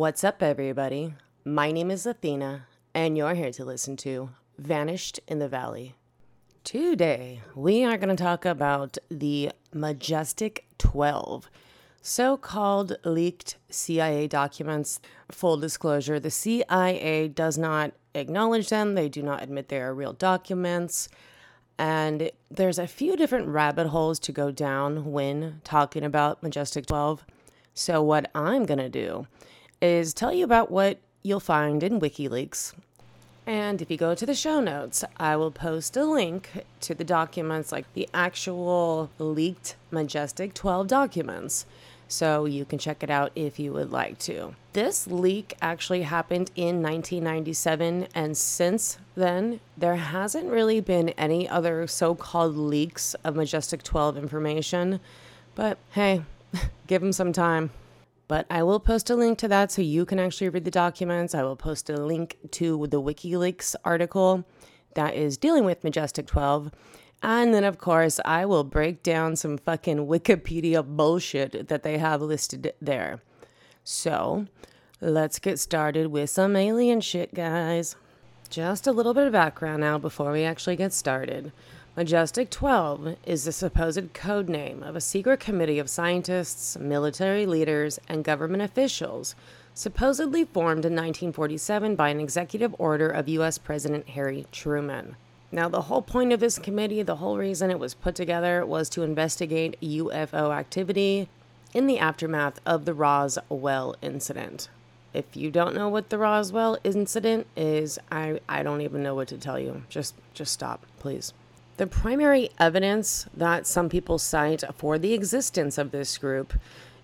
What's up, everybody? My name is Athena, and you're here to listen to Vanished in the Valley. Today, we are going to talk about the Majestic 12, so called leaked CIA documents. Full disclosure the CIA does not acknowledge them, they do not admit they are real documents. And there's a few different rabbit holes to go down when talking about Majestic 12. So, what I'm going to do is tell you about what you'll find in WikiLeaks. And if you go to the show notes, I will post a link to the documents, like the actual leaked Majestic 12 documents. So you can check it out if you would like to. This leak actually happened in 1997, and since then, there hasn't really been any other so called leaks of Majestic 12 information. But hey, give them some time. But I will post a link to that so you can actually read the documents. I will post a link to the WikiLeaks article that is dealing with Majestic 12. And then, of course, I will break down some fucking Wikipedia bullshit that they have listed there. So, let's get started with some alien shit, guys. Just a little bit of background now before we actually get started. Majestic 12 is the supposed code name of a secret committee of scientists, military leaders, and government officials supposedly formed in 1947 by an executive order of U.S. President Harry Truman. Now, the whole point of this committee, the whole reason it was put together, was to investigate UFO activity in the aftermath of the Roswell incident. If you don't know what the Roswell incident is, I, I don't even know what to tell you. Just just stop, please. The primary evidence that some people cite for the existence of this group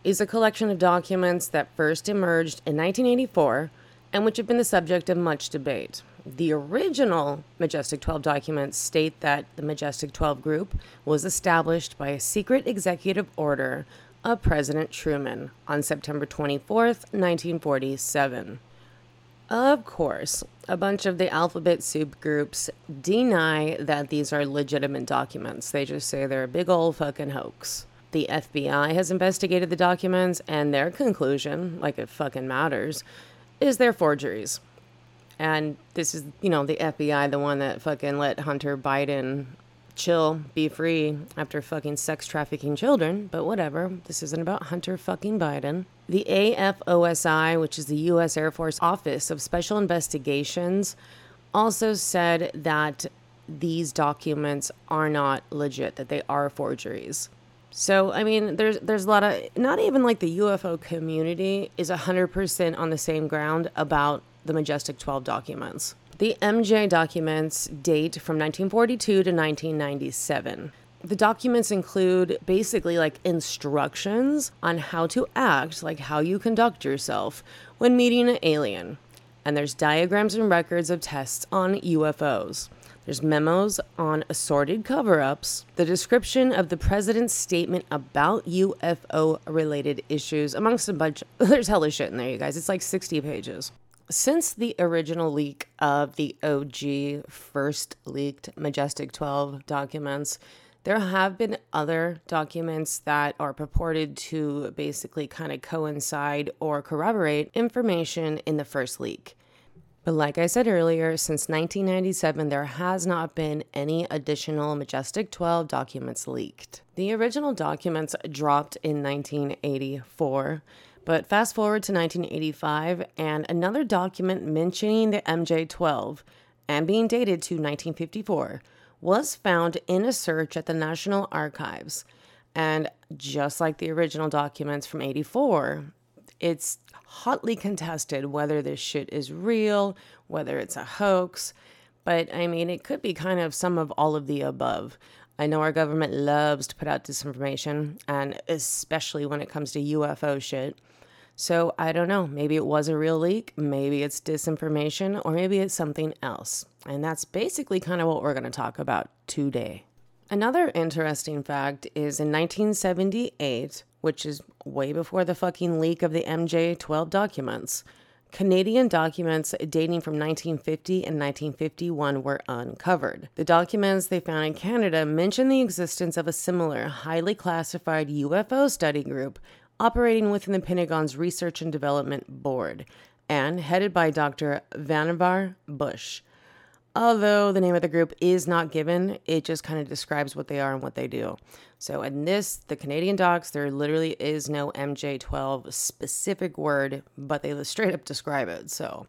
is a collection of documents that first emerged in 1984 and which have been the subject of much debate. The original Majestic 12 documents state that the Majestic 12 group was established by a secret executive order of President Truman on September 24, 1947. Of course, a bunch of the alphabet soup groups deny that these are legitimate documents. They just say they're a big old fucking hoax. The FBI has investigated the documents, and their conclusion, like it fucking matters, is they're forgeries. And this is, you know, the FBI, the one that fucking let Hunter Biden chill, be free after fucking sex trafficking children, but whatever. This isn't about Hunter fucking Biden. The AFOSI, which is the U.S. Air Force Office of Special Investigations, also said that these documents are not legit, that they are forgeries. So, I mean, there's there's a lot of not even like the UFO community is 100% on the same ground about the Majestic 12 documents. The MJ documents date from 1942 to 1997. The documents include basically like instructions on how to act, like how you conduct yourself when meeting an alien. And there's diagrams and records of tests on UFOs. There's memos on assorted cover ups, the description of the president's statement about UFO related issues, amongst a bunch. There's hella shit in there, you guys. It's like 60 pages. Since the original leak of the OG first leaked Majestic 12 documents, there have been other documents that are purported to basically kind of coincide or corroborate information in the first leak. But like I said earlier, since 1997, there has not been any additional Majestic 12 documents leaked. The original documents dropped in 1984 but fast forward to 1985, and another document mentioning the MJ 12 and being dated to 1954 was found in a search at the National Archives. And just like the original documents from 84, it's hotly contested whether this shit is real, whether it's a hoax. But I mean, it could be kind of some of all of the above. I know our government loves to put out disinformation, and especially when it comes to UFO shit. So I don't know. Maybe it was a real leak, maybe it's disinformation, or maybe it's something else. And that's basically kind of what we're going to talk about today. Another interesting fact is in 1978, which is way before the fucking leak of the MJ 12 documents, Canadian documents dating from 1950 and 1951 were uncovered. The documents they found in Canada mention the existence of a similar, highly classified UFO study group operating within the Pentagon's Research and Development Board and headed by Dr. Vannevar Bush. Although the name of the group is not given, it just kind of describes what they are and what they do. So, in this, the Canadian docs, there literally is no MJ12 specific word, but they straight up describe it. So,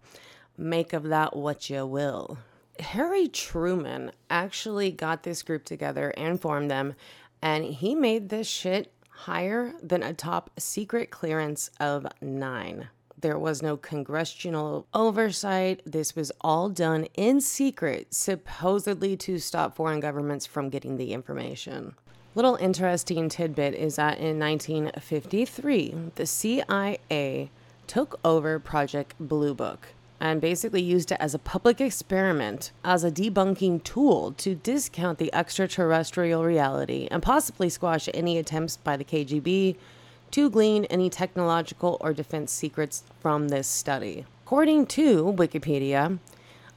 make of that what you will. Harry Truman actually got this group together and formed them, and he made this shit higher than a top secret clearance of nine. There was no congressional oversight. This was all done in secret, supposedly to stop foreign governments from getting the information. Little interesting tidbit is that in 1953, the CIA took over Project Blue Book and basically used it as a public experiment as a debunking tool to discount the extraterrestrial reality and possibly squash any attempts by the KGB to glean any technological or defense secrets from this study. According to Wikipedia,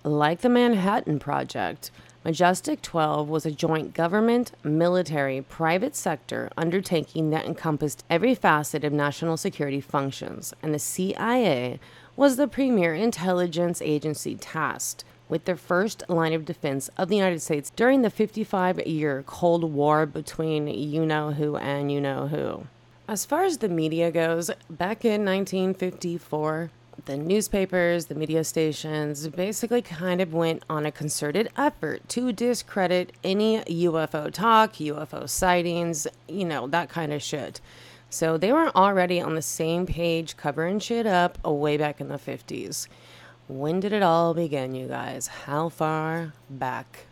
like the Manhattan Project, Majestic 12 was a joint government, military, private sector undertaking that encompassed every facet of national security functions, and the CIA was the premier intelligence agency tasked with the first line of defense of the United States during the 55 year Cold War between you know who and you know who. As far as the media goes, back in 1954, the newspapers, the media stations basically kind of went on a concerted effort to discredit any UFO talk, UFO sightings, you know, that kind of shit. So they were already on the same page covering shit up way back in the 50s. When did it all begin, you guys? How far back?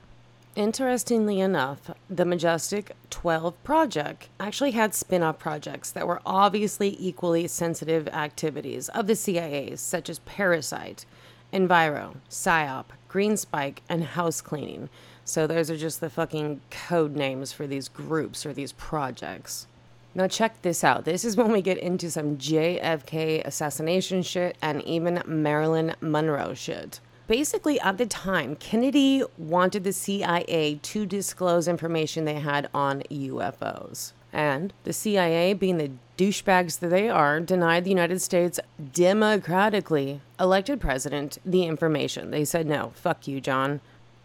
Interestingly enough, the Majestic 12 project actually had spin off projects that were obviously equally sensitive activities of the CIA, such as Parasite, Enviro, PSYOP, Green Spike, and House Cleaning. So those are just the fucking code names for these groups or these projects. Now, check this out. This is when we get into some JFK assassination shit and even Marilyn Monroe shit basically, at the time, Kennedy wanted the CIA to disclose information they had on UFOs. And the CIA, being the douchebags that they are, denied the United States democratically elected president the information. They said, no, fuck you, John.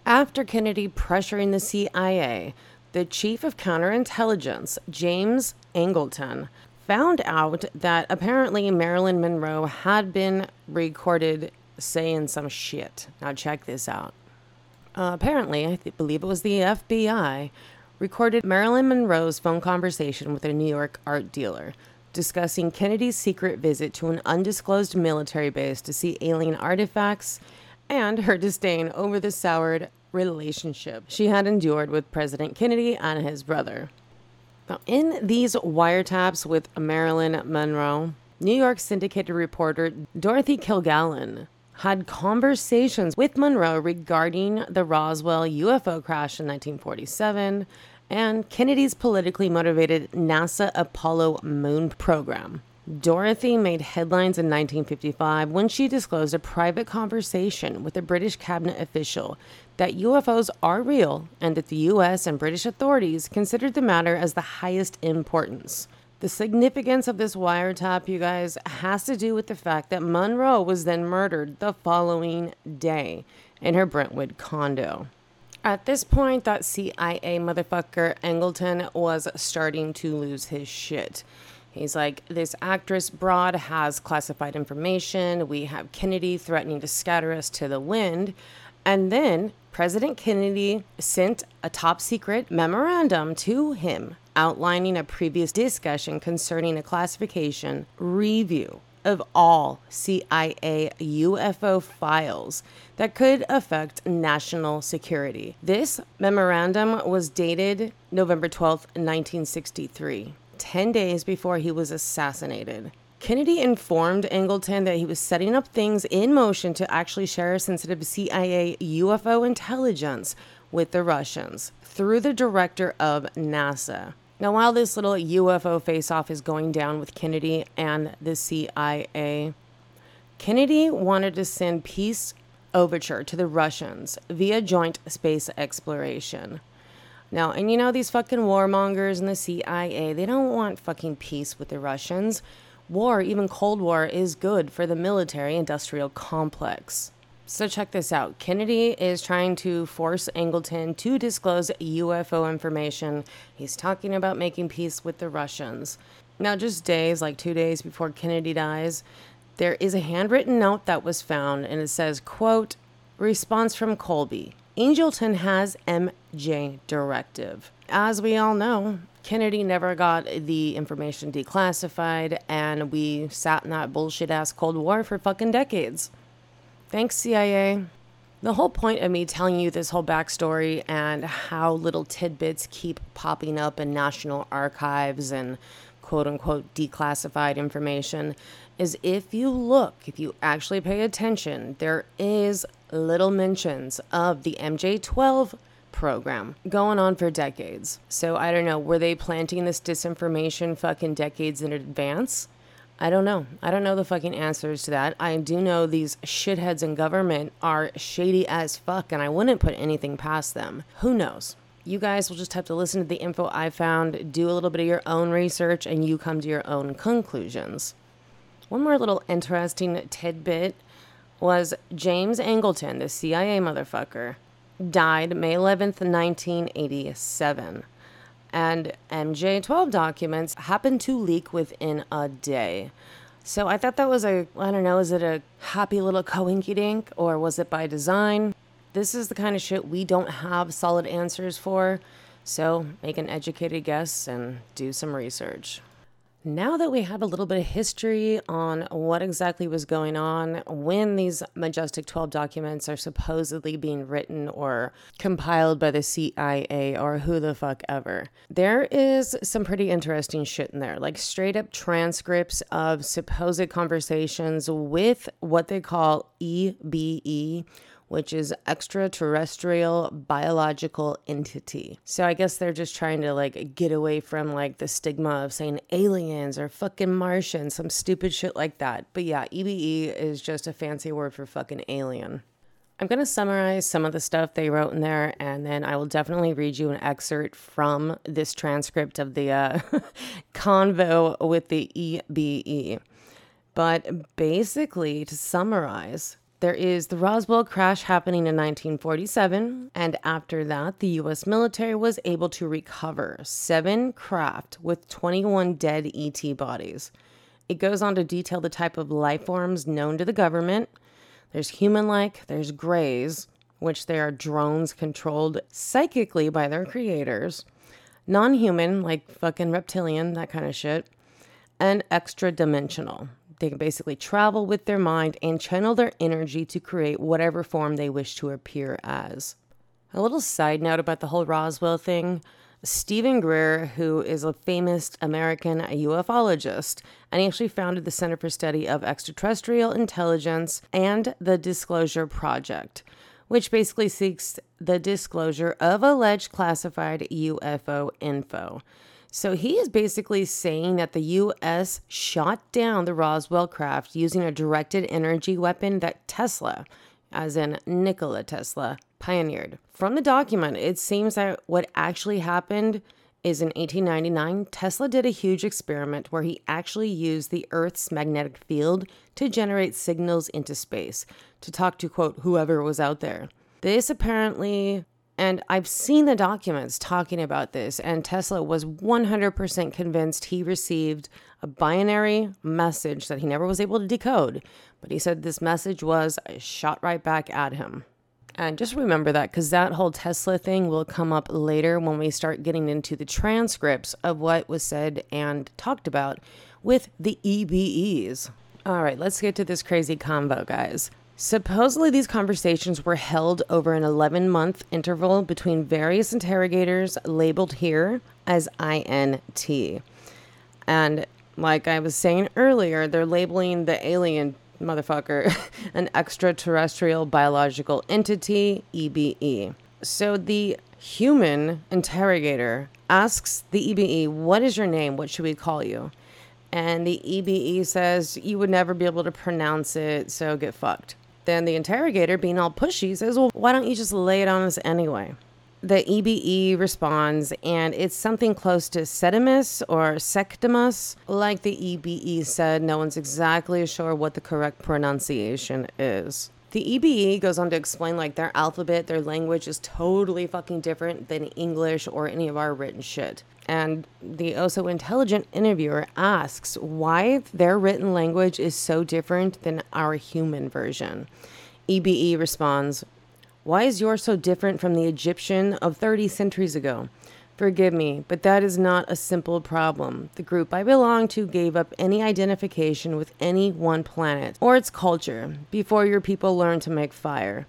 After Kennedy pressuring the CIA, the chief of counterintelligence, James Angleton, found out that apparently Marilyn Monroe had been recorded saying some shit. Now, check this out. Uh, apparently, I th- believe it was the FBI, recorded Marilyn Monroe's phone conversation with a New York art dealer discussing Kennedy's secret visit to an undisclosed military base to see alien artifacts and her disdain over the soured relationship she had endured with President Kennedy and his brother. Now, in these wiretaps with Marilyn Monroe, New York syndicated reporter Dorothy Kilgallen had conversations with Monroe regarding the Roswell UFO crash in 1947 and Kennedy's politically motivated NASA Apollo moon program. Dorothy made headlines in 1955 when she disclosed a private conversation with a British cabinet official that UFOs are real and that the US and British authorities considered the matter as the highest importance. The significance of this wiretap, you guys, has to do with the fact that Monroe was then murdered the following day in her Brentwood condo. At this point, that CIA motherfucker Angleton was starting to lose his shit. He's like, this actress broad has classified information. We have Kennedy threatening to scatter us to the wind. And then President Kennedy sent a top secret memorandum to him outlining a previous discussion concerning a classification review of all CIA UFO files that could affect national security. This memorandum was dated November 12, 1963, 10 days before he was assassinated. Kennedy informed Angleton that he was setting up things in motion to actually share sensitive CIA UFO intelligence with the Russians through the director of NASA. Now, while this little UFO face off is going down with Kennedy and the CIA, Kennedy wanted to send peace overture to the Russians via joint space exploration. Now, and you know, these fucking warmongers and the CIA, they don't want fucking peace with the Russians. War, even Cold War, is good for the military industrial complex. So, check this out Kennedy is trying to force Angleton to disclose UFO information. He's talking about making peace with the Russians. Now, just days, like two days before Kennedy dies, there is a handwritten note that was found, and it says, quote, response from Colby. Angleton has MJ directive. As we all know, Kennedy never got the information declassified, and we sat in that bullshit ass Cold War for fucking decades. Thanks, CIA. The whole point of me telling you this whole backstory and how little tidbits keep popping up in national archives and quote unquote declassified information is if you look, if you actually pay attention, there is little mentions of the MJ12 program going on for decades. So I don't know, were they planting this disinformation fucking decades in advance? I don't know. I don't know the fucking answers to that. I do know these shitheads in government are shady as fuck, and I wouldn't put anything past them. Who knows? You guys will just have to listen to the info I found, do a little bit of your own research, and you come to your own conclusions. One more little interesting tidbit was James Angleton, the CIA motherfucker, died May 11th, 1987. And MJ12 documents happened to leak within a day. So I thought that was a, I don't know, is it a happy little coinky dink or was it by design? This is the kind of shit we don't have solid answers for. So make an educated guess and do some research. Now that we have a little bit of history on what exactly was going on when these Majestic 12 documents are supposedly being written or compiled by the CIA or who the fuck ever, there is some pretty interesting shit in there, like straight up transcripts of supposed conversations with what they call EBE which is extraterrestrial biological entity. So I guess they're just trying to like get away from like the stigma of saying aliens or fucking Martians, some stupid shit like that. But yeah, EBE is just a fancy word for fucking alien. I'm going to summarize some of the stuff they wrote in there, and then I will definitely read you an excerpt from this transcript of the uh, convo with the EBE. But basically, to summarize, there is the Roswell crash happening in 1947, and after that, the US military was able to recover seven craft with 21 dead ET bodies. It goes on to detail the type of life forms known to the government. There's human like, there's grays, which they are drones controlled psychically by their creators, non human, like fucking reptilian, that kind of shit, and extra dimensional. They can basically travel with their mind and channel their energy to create whatever form they wish to appear as. A little side note about the whole Roswell thing. Steven Greer, who is a famous American ufologist, and he actually founded the Center for Study of Extraterrestrial Intelligence and the Disclosure Project, which basically seeks the disclosure of alleged classified UFO info. So he is basically saying that the US shot down the Roswell craft using a directed energy weapon that Tesla, as in Nikola Tesla, pioneered. From the document, it seems that what actually happened is in 1899, Tesla did a huge experiment where he actually used the Earth's magnetic field to generate signals into space to talk to, quote, whoever was out there. This apparently and I've seen the documents talking about this, and Tesla was 100% convinced he received a binary message that he never was able to decode. But he said this message was shot right back at him. And just remember that because that whole Tesla thing will come up later when we start getting into the transcripts of what was said and talked about with the EBEs. All right, let's get to this crazy combo, guys. Supposedly, these conversations were held over an 11 month interval between various interrogators labeled here as INT. And like I was saying earlier, they're labeling the alien motherfucker an extraterrestrial biological entity, EBE. So the human interrogator asks the EBE, What is your name? What should we call you? And the EBE says, You would never be able to pronounce it, so get fucked. Then the interrogator, being all pushy, says, Well, why don't you just lay it on us anyway? the EBE responds, and it's something close to Sedimus or Sectimus. Like the EBE said, no one's exactly sure what the correct pronunciation is. The EBE goes on to explain like their alphabet, their language is totally fucking different than English or any of our written shit. And the also intelligent interviewer asks why their written language is so different than our human version. EBE responds, why is yours so different from the Egyptian of 30 centuries ago? Forgive me, but that is not a simple problem. The group I belong to gave up any identification with any one planet or its culture before your people learned to make fire.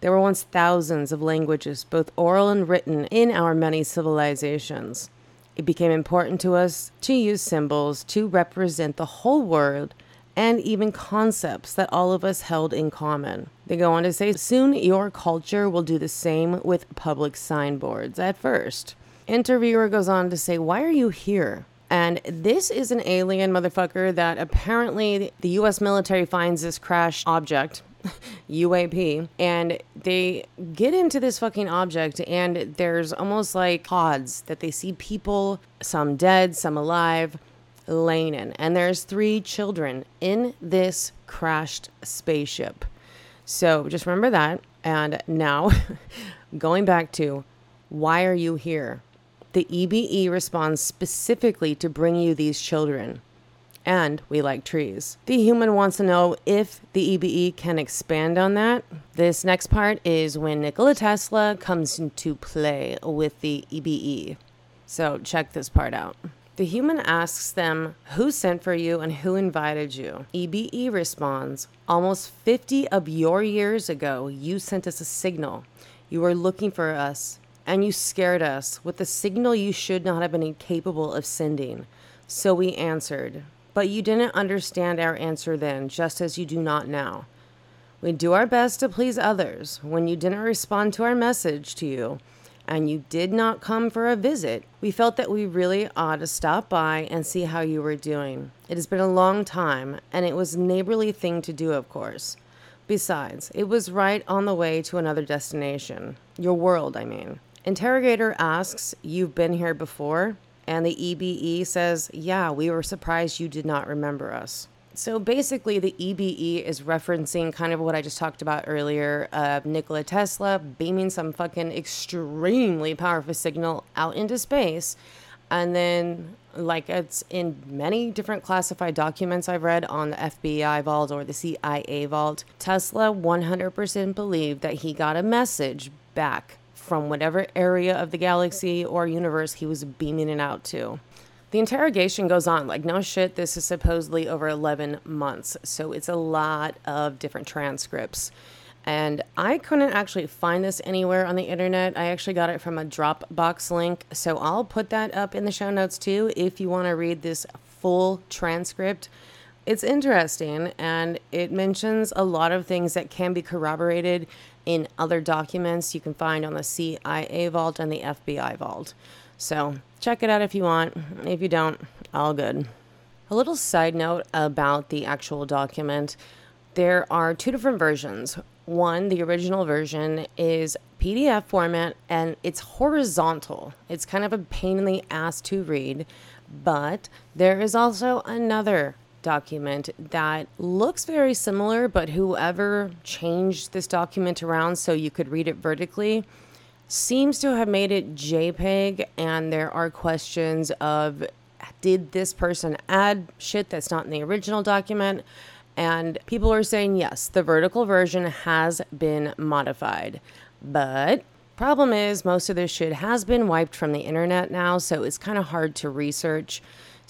There were once thousands of languages, both oral and written, in our many civilizations. It became important to us to use symbols to represent the whole world and even concepts that all of us held in common. They go on to say, soon your culture will do the same with public signboards at first. Interviewer goes on to say, Why are you here? And this is an alien motherfucker that apparently the US military finds this crash object, UAP, and they get into this fucking object, and there's almost like pods that they see people, some dead, some alive laying in. And there's three children in this crashed spaceship. So just remember that. And now, going back to why are you here? The EBE responds specifically to bring you these children. And we like trees. The human wants to know if the EBE can expand on that. This next part is when Nikola Tesla comes into play with the EBE. So check this part out. The human asks them who sent for you and who invited you. EBE responds, Almost 50 of your years ago, you sent us a signal. You were looking for us, and you scared us with a signal you should not have been capable of sending. So we answered. But you didn't understand our answer then, just as you do not now. We do our best to please others. When you didn't respond to our message to you, and you did not come for a visit, we felt that we really ought to stop by and see how you were doing. It has been a long time, and it was a neighborly thing to do, of course. Besides, it was right on the way to another destination. Your world, I mean. Interrogator asks, You've been here before? And the EBE says, Yeah, we were surprised you did not remember us. So basically, the EBE is referencing kind of what I just talked about earlier of Nikola Tesla beaming some fucking extremely powerful signal out into space. And then, like it's in many different classified documents I've read on the FBI vault or the CIA vault, Tesla 100% believed that he got a message back from whatever area of the galaxy or universe he was beaming it out to. The interrogation goes on. Like, no shit, this is supposedly over 11 months. So it's a lot of different transcripts. And I couldn't actually find this anywhere on the internet. I actually got it from a Dropbox link. So I'll put that up in the show notes too if you want to read this full transcript. It's interesting and it mentions a lot of things that can be corroborated in other documents you can find on the CIA vault and the FBI vault. So check it out if you want. If you don't, all good. A little side note about the actual document there are two different versions. One, the original version, is PDF format and it's horizontal. It's kind of a pain in the ass to read, but there is also another document that looks very similar, but whoever changed this document around so you could read it vertically seems to have made it JPEG, and there are questions of did this person add shit that's not in the original document? And people are saying yes, the vertical version has been modified. But problem is most of this shit has been wiped from the internet now, so it's kind of hard to research.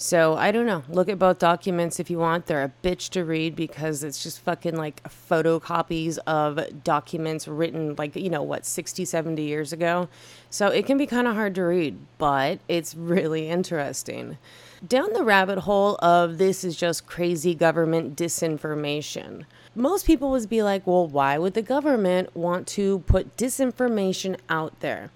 So I don't know. Look at both documents if you want. They're a bitch to read because it's just fucking like photocopies of documents written like, you know, what, 60, 70 years ago. So it can be kind of hard to read, but it's really interesting. Down the rabbit hole of this is just crazy government disinformation. Most people would be like, well, why would the government want to put disinformation out there?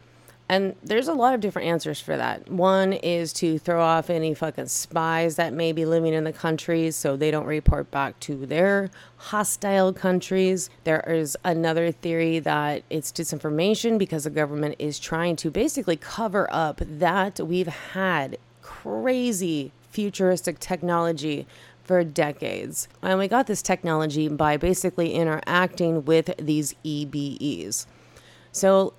And there's a lot of different answers for that. One is to throw off any fucking spies that may be living in the countries so they don't report back to their hostile countries. There is another theory that it's disinformation because the government is trying to basically cover up that we've had crazy futuristic technology for decades. And we got this technology by basically interacting with these EBEs. So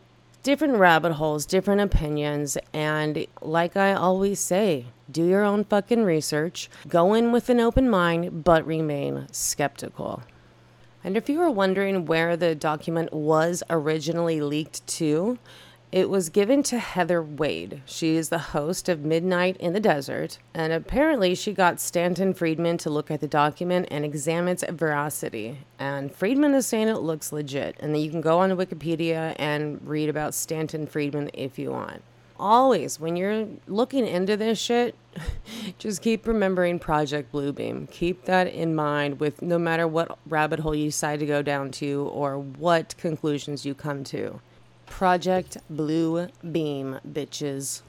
different rabbit holes, different opinions, and like I always say, do your own fucking research, go in with an open mind, but remain skeptical. And if you were wondering where the document was originally leaked to, it was given to Heather Wade. She is the host of Midnight in the Desert, and apparently she got Stanton Friedman to look at the document and examine its veracity. And Friedman is saying it looks legit, and then you can go on Wikipedia and read about Stanton Friedman if you want. Always, when you're looking into this shit, just keep remembering Project Bluebeam. Keep that in mind with no matter what rabbit hole you decide to go down to or what conclusions you come to. Project Blue Beam, bitches.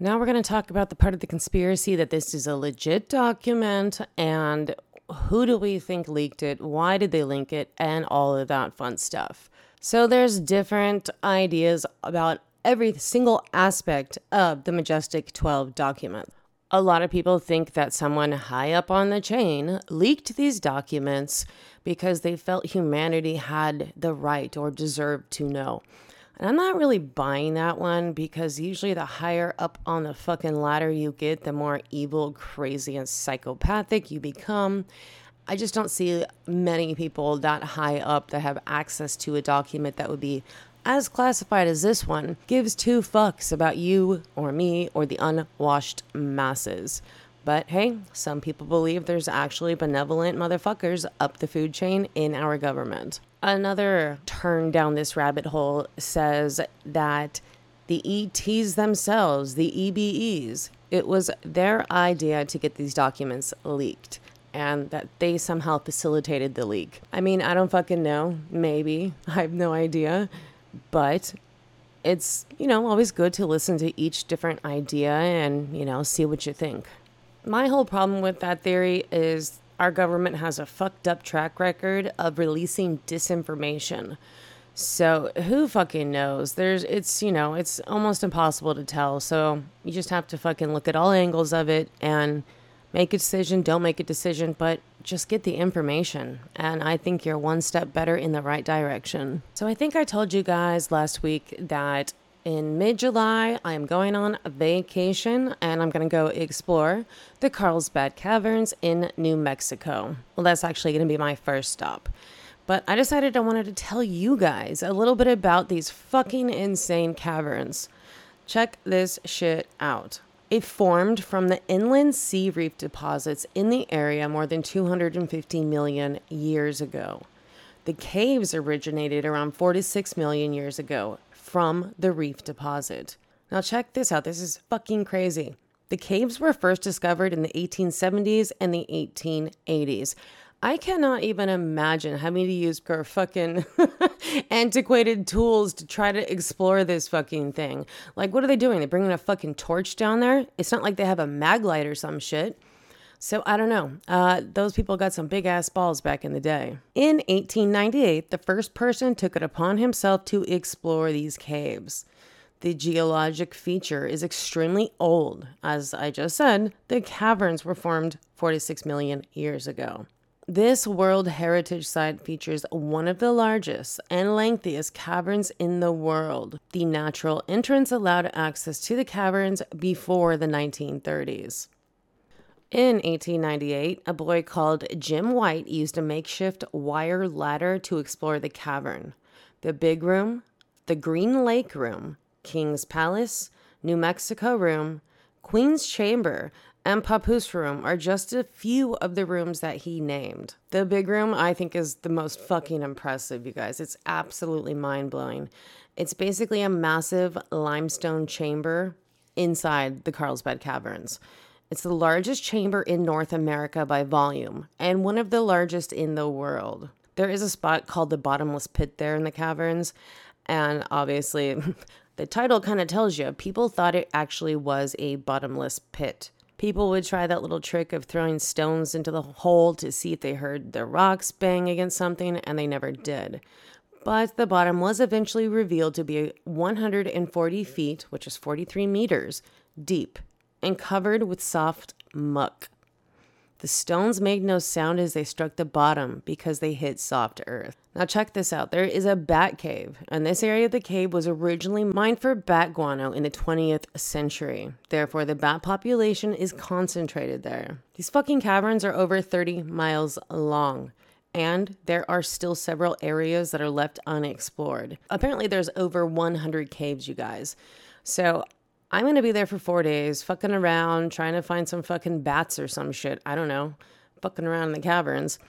Now we're going to talk about the part of the conspiracy that this is a legit document and who do we think leaked it, why did they link it, and all of that fun stuff. So there's different ideas about every single aspect of the Majestic 12 document. A lot of people think that someone high up on the chain leaked these documents because they felt humanity had the right or deserved to know. And I'm not really buying that one because usually the higher up on the fucking ladder you get, the more evil, crazy, and psychopathic you become. I just don't see many people that high up that have access to a document that would be as classified as this one gives two fucks about you or me or the unwashed masses. But hey, some people believe there's actually benevolent motherfuckers up the food chain in our government. Another turn down this rabbit hole says that the ETs themselves, the EBEs, it was their idea to get these documents leaked and that they somehow facilitated the leak. I mean, I don't fucking know. Maybe. I have no idea. But it's, you know, always good to listen to each different idea and, you know, see what you think. My whole problem with that theory is our government has a fucked up track record of releasing disinformation. So who fucking knows? There's it's you know, it's almost impossible to tell. So you just have to fucking look at all angles of it and make a decision, don't make a decision, but just get the information. And I think you're one step better in the right direction. So I think I told you guys last week that in mid July, I am going on a vacation and I'm going to go explore the Carlsbad Caverns in New Mexico. Well, that's actually going to be my first stop. But I decided I wanted to tell you guys a little bit about these fucking insane caverns. Check this shit out. It formed from the inland sea reef deposits in the area more than 250 million years ago. The caves originated around 46 million years ago from the reef deposit. Now, check this out. This is fucking crazy. The caves were first discovered in the 1870s and the 1880s. I cannot even imagine having to use fucking antiquated tools to try to explore this fucking thing. Like, what are they doing? They're bringing a fucking torch down there? It's not like they have a mag light or some shit. So I don't know. Uh, those people got some big ass balls back in the day. In 1898, the first person took it upon himself to explore these caves. The geologic feature is extremely old. As I just said, the caverns were formed 46 million years ago. This World Heritage Site features one of the largest and lengthiest caverns in the world. The natural entrance allowed access to the caverns before the 1930s. In 1898, a boy called Jim White used a makeshift wire ladder to explore the cavern. The Big Room, the Green Lake Room, King's Palace, New Mexico Room, Queen's Chamber, and Papoose Room are just a few of the rooms that he named. The Big Room, I think, is the most fucking impressive, you guys. It's absolutely mind blowing. It's basically a massive limestone chamber inside the Carlsbad Caverns. It's the largest chamber in North America by volume and one of the largest in the world. There is a spot called the bottomless pit there in the caverns. And obviously, The title kind of tells you people thought it actually was a bottomless pit. People would try that little trick of throwing stones into the hole to see if they heard the rocks bang against something, and they never did. But the bottom was eventually revealed to be 140 feet, which is 43 meters, deep and covered with soft muck. The stones made no sound as they struck the bottom because they hit soft earth. Now, check this out there is a bat cave, and this area of the cave was originally mined for bat guano in the 20th century. Therefore, the bat population is concentrated there. These fucking caverns are over 30 miles long. And there are still several areas that are left unexplored. Apparently, there's over 100 caves, you guys. So I'm going to be there for four days, fucking around, trying to find some fucking bats or some shit. I don't know, fucking around in the caverns.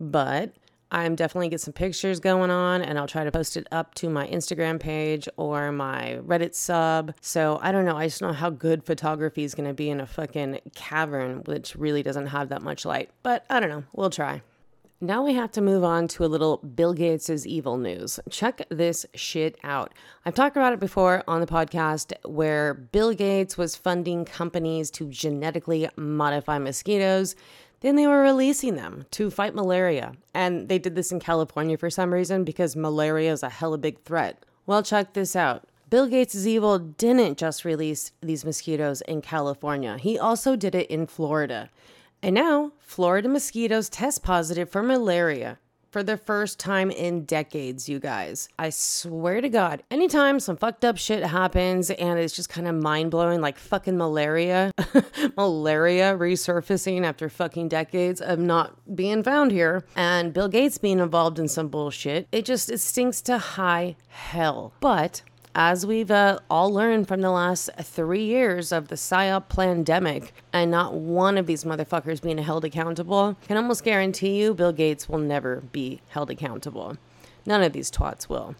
But I'm definitely get some pictures going on and I'll try to post it up to my Instagram page or my Reddit sub. So I don't know. I just know how good photography is going to be in a fucking cavern, which really doesn't have that much light. But I don't know. We'll try. Now we have to move on to a little Bill Gates' evil news. Check this shit out. I've talked about it before on the podcast where Bill Gates was funding companies to genetically modify mosquitoes. Then they were releasing them to fight malaria. And they did this in California for some reason because malaria is a hella big threat. Well, check this out. Bill Gates' evil didn't just release these mosquitoes in California, he also did it in Florida. And now, Florida mosquitoes test positive for malaria for the first time in decades, you guys. I swear to God, anytime some fucked up shit happens and it's just kind of mind blowing, like fucking malaria, malaria resurfacing after fucking decades of not being found here, and Bill Gates being involved in some bullshit, it just it stinks to high hell. But as we've uh, all learned from the last three years of the PSYOP pandemic, and not one of these motherfuckers being held accountable, can almost guarantee you Bill Gates will never be held accountable. None of these twats will.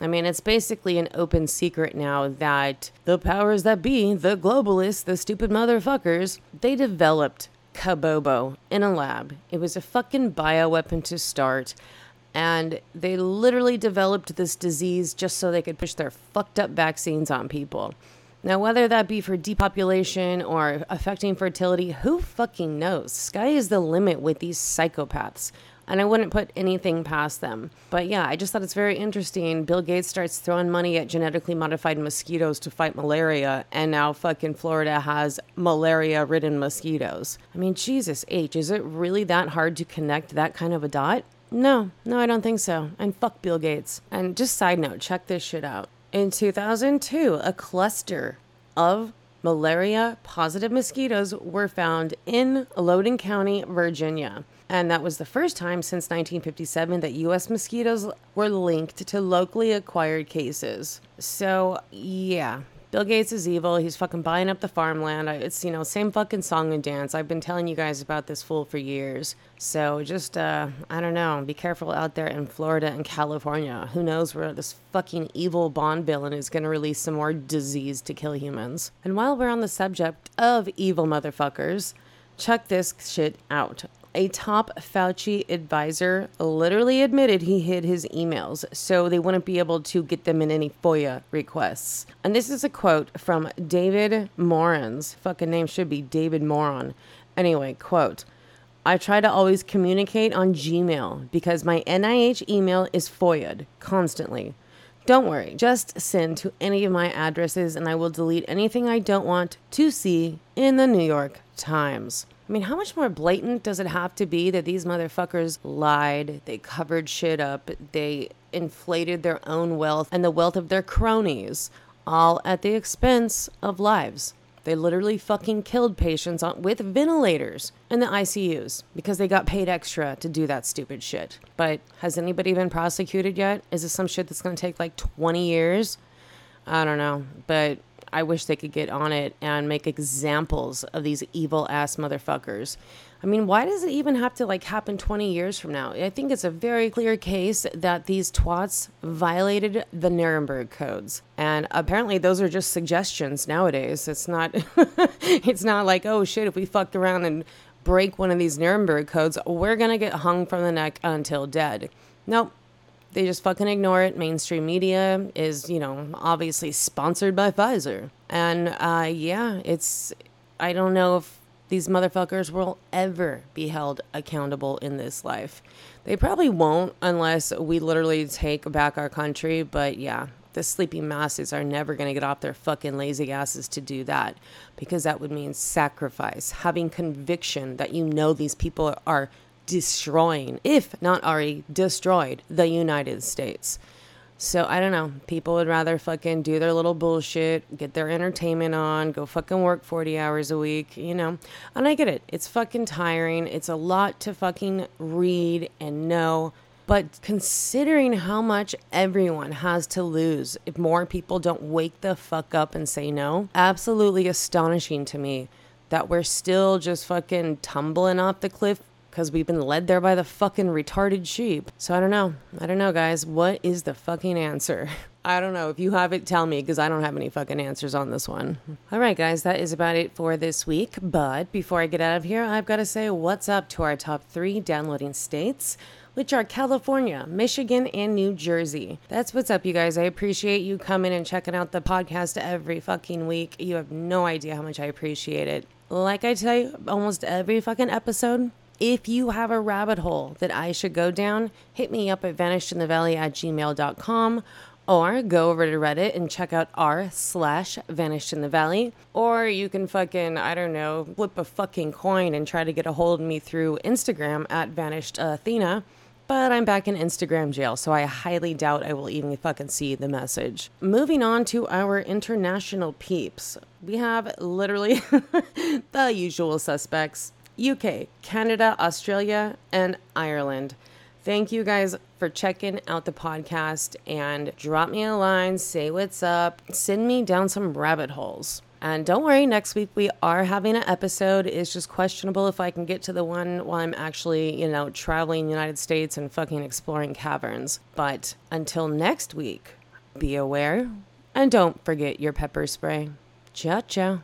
I mean, it's basically an open secret now that the powers that be, the globalists, the stupid motherfuckers, they developed Kabobo in a lab. It was a fucking bioweapon to start and they literally developed this disease just so they could push their fucked up vaccines on people. Now, whether that be for depopulation or affecting fertility, who fucking knows? Sky is the limit with these psychopaths. And I wouldn't put anything past them. But yeah, I just thought it's very interesting. Bill Gates starts throwing money at genetically modified mosquitoes to fight malaria, and now fucking Florida has malaria ridden mosquitoes. I mean, Jesus H, is it really that hard to connect that kind of a dot? No, no, I don't think so. And fuck Bill Gates. And just side note, check this shit out. In 2002, a cluster of malaria positive mosquitoes were found in Loudoun County, Virginia. And that was the first time since 1957 that US mosquitoes were linked to locally acquired cases. So, yeah, Bill Gates is evil. He's fucking buying up the farmland. It's, you know, same fucking song and dance. I've been telling you guys about this fool for years. So just, uh, I don't know. Be careful out there in Florida and California. Who knows where this fucking evil Bond villain is going to release some more disease to kill humans. And while we're on the subject of evil motherfuckers, check this shit out a top Fauci advisor literally admitted he hid his emails so they wouldn't be able to get them in any FOIA requests. And this is a quote from David Morens' fucking name should be David Moron. Anyway, quote. I try to always communicate on Gmail because my NIH email is FOIA'd constantly. Don't worry, just send to any of my addresses and I will delete anything I don't want to see in the New York Times. I mean, how much more blatant does it have to be that these motherfuckers lied, they covered shit up, they inflated their own wealth and the wealth of their cronies, all at the expense of lives? They literally fucking killed patients on, with ventilators in the ICUs because they got paid extra to do that stupid shit. But has anybody been prosecuted yet? Is this some shit that's gonna take like 20 years? I don't know. But I wish they could get on it and make examples of these evil ass motherfuckers. I mean, why does it even have to like happen 20 years from now? I think it's a very clear case that these twats violated the Nuremberg codes. And apparently those are just suggestions nowadays. It's not it's not like, "Oh shit, if we fucked around and break one of these Nuremberg codes, we're going to get hung from the neck until dead." Nope. They just fucking ignore it. Mainstream media is, you know, obviously sponsored by Pfizer. And uh, yeah, it's, I don't know if these motherfuckers will ever be held accountable in this life. They probably won't unless we literally take back our country. But yeah, the sleeping masses are never going to get off their fucking lazy asses to do that because that would mean sacrifice, having conviction that you know these people are destroying, if not already destroyed, the United States. So I don't know. People would rather fucking do their little bullshit, get their entertainment on, go fucking work 40 hours a week, you know? And I get it. It's fucking tiring. It's a lot to fucking read and know. But considering how much everyone has to lose if more people don't wake the fuck up and say no, absolutely astonishing to me that we're still just fucking tumbling off the cliff because we've been led there by the fucking retarded sheep. So I don't know. I don't know, guys. What is the fucking answer? I don't know. If you have it, tell me because I don't have any fucking answers on this one. All right, guys, that is about it for this week. But before I get out of here, I've got to say what's up to our top three downloading states which are California, Michigan, and New Jersey. That's what's up, you guys. I appreciate you coming and checking out the podcast every fucking week. You have no idea how much I appreciate it. Like I tell you almost every fucking episode, if you have a rabbit hole that I should go down, hit me up at vanishedinthevalley at gmail.com or go over to Reddit and check out r slash vanished in the valley. Or you can fucking, I don't know, flip a fucking coin and try to get a hold of me through Instagram at vanished Athena. But I'm back in Instagram jail, so I highly doubt I will even fucking see the message. Moving on to our international peeps. We have literally the usual suspects UK, Canada, Australia, and Ireland. Thank you guys for checking out the podcast and drop me a line, say what's up, send me down some rabbit holes. And don't worry, next week we are having an episode. It's just questionable if I can get to the one while I'm actually, you know, traveling the United States and fucking exploring caverns. But until next week, be aware and don't forget your pepper spray. Ciao, ciao.